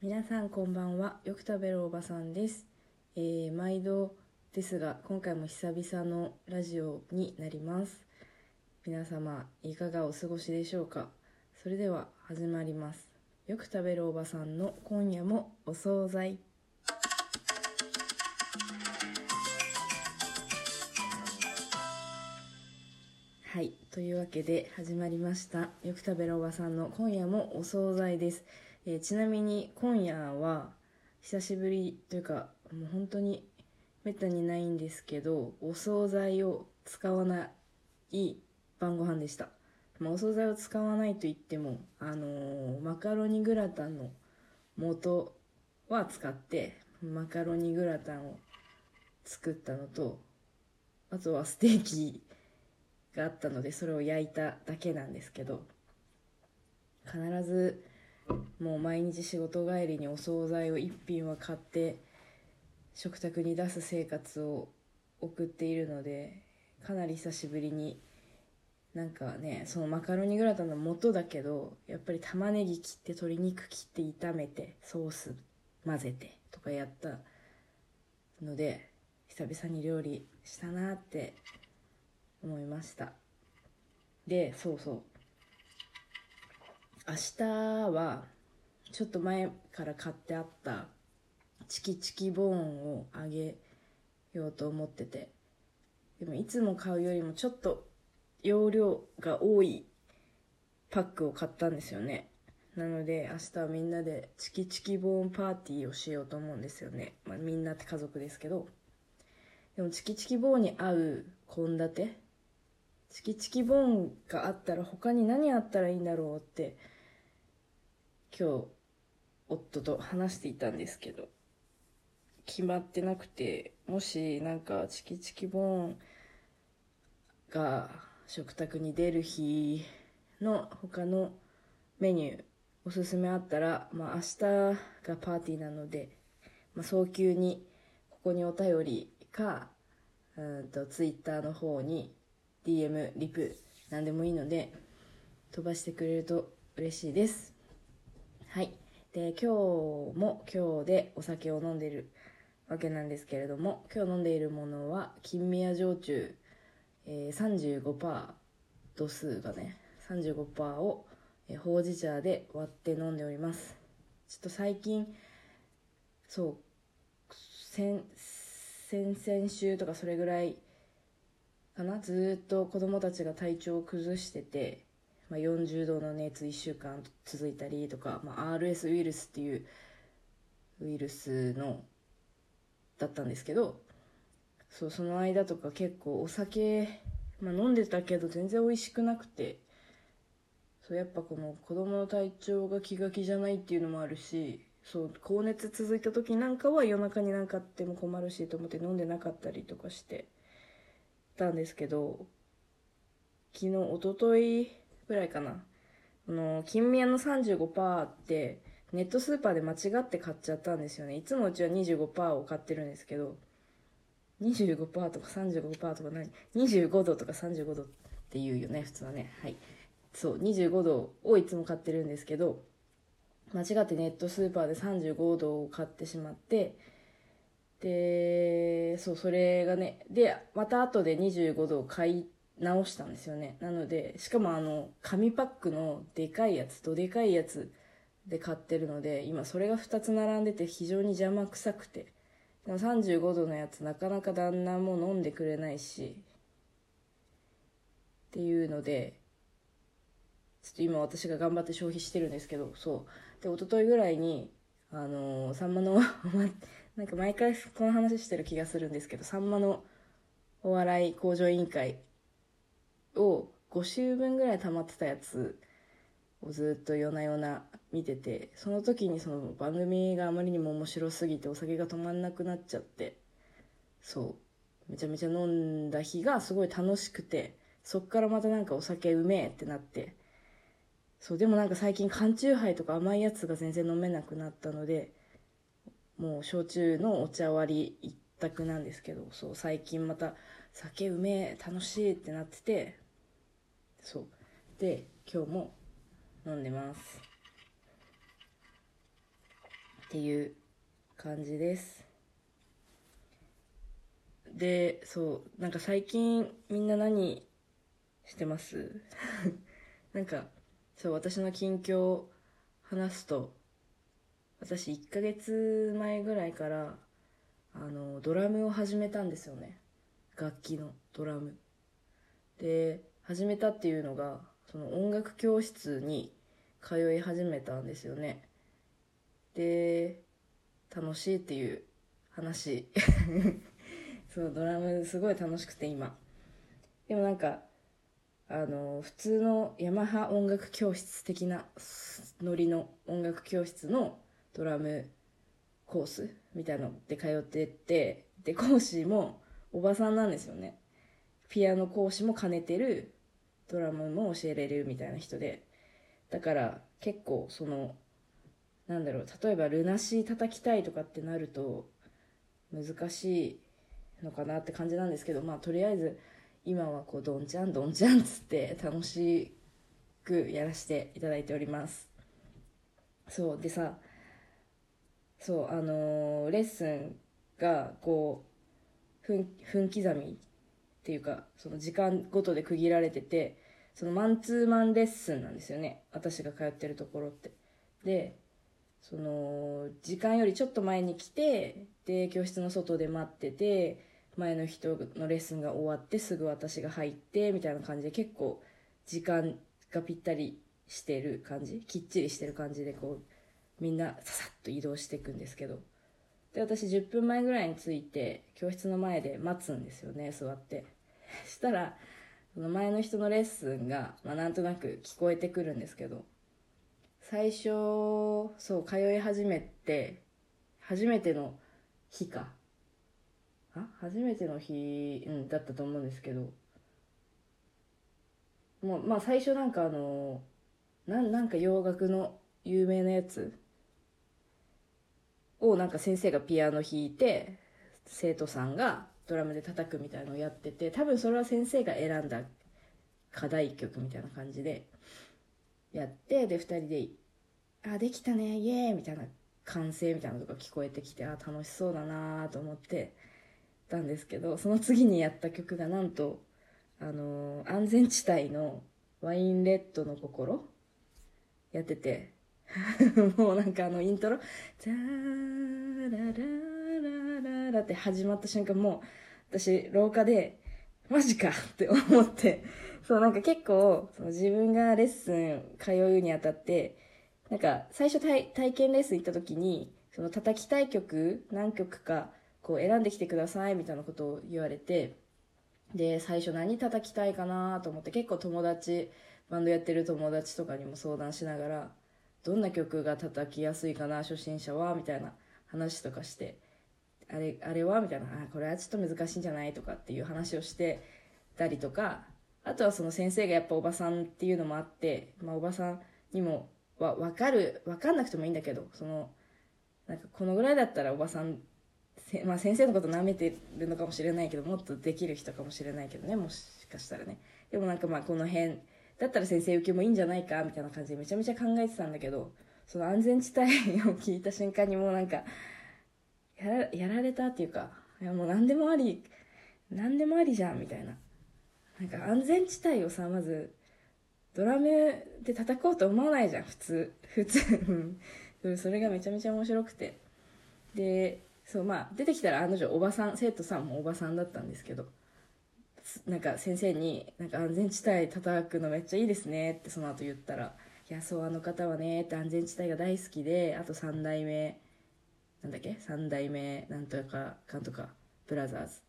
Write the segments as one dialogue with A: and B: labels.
A: 皆さんこんばんは。よく食べるおばさんです、えー毎度ですが今回も久々のラジオになります。皆様いかがお過ごしでしょうか？それでは始まります。よく食べるおばさんの今夜もお惣菜。はいというわけで始まりました。よく食べるおばさんの今夜もお惣菜です、えーちなみに今夜は久しぶりというかもう本当にめったにないんですけどお惣菜を使わない晩ご飯でした、まあ、お惣菜を使わないと言ってもあのーマカロニグラタンの素は使ってマカロニグラタンを作ったのとあとはステーキがあったのでそれを焼いただけなんですけど必ずもう毎日仕事帰りにお惣菜を1品は買って食卓に出す生活を送っているのでかなり久しぶりになんかねそのマカロニグラタンの素だけどやっぱり玉ねぎ切って鶏肉切って炒めてソース混ぜてとかやったので久々に料理したなって思いました。でそうそう。明日はちょっと前から買ってあったチキチキボーンをあげようと思ってて。でもいつも買うよりもちょっと容量が多いパックを買ったんですよね。なので明日はみんなでチキチキボーンパーティーをしようと思うんですよね、まあ、みんなって家族ですけど。でもチキチキボーンに合う献立？チキチキボーンがあったら他に何あったらいいんだろうって今日夫と話していたんですけど決まってなくてもしなんかチキチキボーンが食卓に出る日の他のメニューおすすめあったら、まあ、明日がパーティーなので、まあ、早急にここにお便りかうんとツイッターの方に DM リプ何でもいいので飛ばしてくれると嬉しいです。はい。で今日も今日でお酒を飲んでいるわけなんですけれども今日飲んでいるものは金宮焼酎、えー、35%度数がね35%を、えーほうじ茶で割って飲んでおります。ちょっと最近そう先先々週とかそれぐらいかなずっと子供たちが体調を崩してて、まあ、40度の熱1週間続いたりとか、まあ、RS ウイルスっていうウイルスのだったんですけどそうその間とか結構お酒、まあ、飲んでたけど全然美味しくなくてそうやっぱこの子供の体調が気が気じゃないっていうのもあるしそう高熱続いた時なんかは夜中になんかあっても困るしと思って飲んでなかったりとかしてたんですけど昨日一昨日ぐらいかな。この金宮の35%ってネットスーパーで間違って買っちゃったんですよね。いつもうちは25%を買ってるんですけど25%とか35%とか何25度とか35度って言うよね普通はね。はい。そう25度をいつも買ってるんですけど間違ってネットスーパーで35度を買ってしまってでそうそれがねでまた後で25度を買い直したんですよね。なのでしかもあの紙パックのでかいやつとでかいやつで買ってるので今それが2つ並んでて非常に邪魔くさくて。でも35度のやつなかなか旦那も飲んでくれないしっていうのでちょっと今私が頑張って消費してるんですけどそう。で一昨日ぐらいにあのー、サンマの なんか毎回この話してる気がするんですけどサンマのお笑い向上委員会を5週分ぐらい溜まってたやつをずっと夜な夜な見ててその時にその番組があまりにも面白すぎてお酒が止まんなくなっちゃってそうめちゃめちゃ飲んだ日がすごい楽しくてそっからまたなんかお酒うめえってなってそうでもなんか最近缶チューハイとか甘いやつが全然飲めなくなったのでもう焼酎のお茶割り一択なんですけどそう最近また酒うめえ楽しいってなっててそう。で今日も飲んでます。っていう感じです。でそうなんか最近みんな何してます？なんかそう私の近況話すと私1ヶ月前ぐらいからあのドラムを始めたんですよね。楽器のドラム。で始めたっていうのがその音楽教室に通い始めたんですよね。で楽しいっていう話。そうドラムすごい楽しくて今。でもなんかあの普通のヤマハ音楽教室的なノリの音楽教室のドラムコースみたいので通ってってで講師もおばさんなんですよね。ピアノ講師も兼ねてるドラムも教えれるみたいな人で。だから結構そのなんだろう例えばルナシー叩きたいとかってなると難しいのかなって感じなんですけどまあとりあえず今はこうどんちゃんどんちゃんっつって楽しくやらせていただいております。そうでさそうあのー、レッスンがこう分分刻みっていうかその時間ごとで区切られててそのマンツーマンレッスンなんですよね。私が通ってるところって。でその時間よりちょっと前に来てで教室の外で待ってて前の人のレッスンが終わってすぐ私が入ってみたいな感じで結構時間がぴったりしてる感じ。きっちりしてる感じでこうみんなささっと移動していくんですけど。で私10分前ぐらいに着いて教室の前で待つんですよね座って。したらその前の人のレッスンが、まあ、なんとなく聞こえてくるんですけど最初そう通い始めて初めての日か。あ？初めての日、うん、だったと思うんですけどもうまあ最初なんかあのなんなんか洋楽の有名なやつをなんか先生がピアノ弾いて生徒さんがドラムで叩くみたいのをやってて多分それは先生が選んだ課題曲みたいな感じでやってで2人で「あできたねイエーイ!」みたいな歓声みたいなのとか聞こえてきてあ楽しそうだなと思ってたんですけどその次にやった曲がなんとあのー、安全地帯のワインレッドの心やってて もうなんかあのイントロ「ザーラララララ」って始まった瞬間もう私廊下でマジか って思ってそうなんか結構その自分がレッスン通うにあたってなんか最初体体験レッスン行った時にその叩きたい曲何曲かこう選んできてくださいみたいなことを言われてで最初何叩きたいかなと思って結構友達バンドやってる友達とかにも相談しながらどんな曲が叩きやすいかな初心者はみたいな話とかしてあれあれはみたいなあこれはちょっと難しいんじゃないとかっていう話をしてたりとかあとはその先生がやっぱおばさんっていうのもあって、まあ、おばさんにもわ分かる分かんなくてもいいんだけどそのなんかこのぐらいだったらおばさんまあ、先生のこと舐めてるのかもしれないけどもっとできる人かもしれないけどねもしかしたらね。でもなんかまあこの辺だったら先生受けもいいんじゃないかみたいな感じでめちゃめちゃ考えてたんだけどその安全地帯を聞いた瞬間にもうなんかやらやられたっていうかいやもう何でもあり何でもありじゃんみたいな。なんか安全地帯をさまずドラムで叩こうと思わないじゃん普通。普通。それがめちゃめちゃ面白くて。でそうまあ出てきたら案の定おばさん生徒さんもおばさんだったんですけど。なんか先生になんか安全地帯叩くのめっちゃいいですねってその後言ったらいやそうあの方はねって安全地帯が大好きであと3代目なんだっけ？3代目なんとかかんとかブラザーズ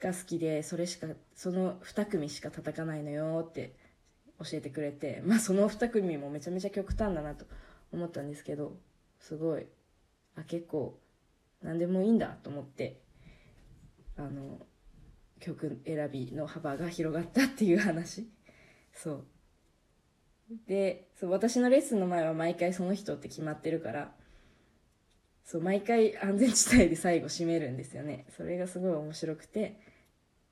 A: が好きでそれしかその2組しか叩かないのよって教えてくれてまあその2組もめちゃめちゃ極端だなと思ったんですけどすごいあ結構何でもいいんだと思ってあの曲選びの幅が広がったっていう話。そう。でそう私のレッスンの前は毎回その人って決まってるからそう毎回安全地帯で最後締めるんですよね。それがすごい面白くて、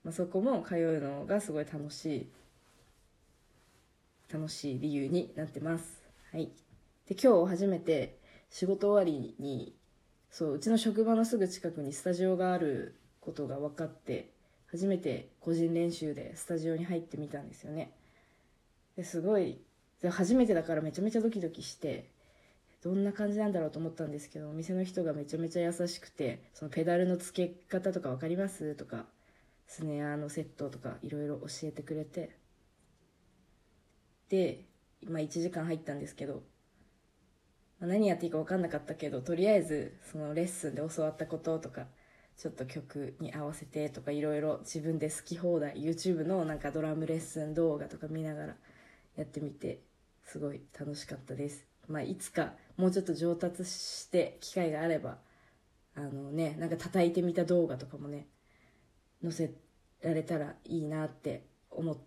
A: まあ、そこも通うのがすごい楽しい楽しい理由になってます。はい。で今日初めて仕事終わりにそううちの職場のすぐ近くにスタジオがあることが分かって初めて個人練習でスタジオに入ってみたんですよね。ですごい初めてだからめちゃめちゃドキドキしてどんな感じなんだろうと思ったんですけどお店の人がめちゃめちゃ優しくてそのペダルの付け方とか分かります？とかスネアのセットとかいろいろ教えてくれて。で今1時間入ったんですけど何やっていいか分かんなかったけどとりあえずそのレッスンで教わったこととかちょっと曲に合わせてとかいろいろ自分で好き放題 YouTube のなんかドラムレッスン動画とか見ながらやってみてすごい楽しかったです。まあいつかもうちょっと上達して機会があればあのねなんか叩いてみた動画とかもね載せられたらいいなって思って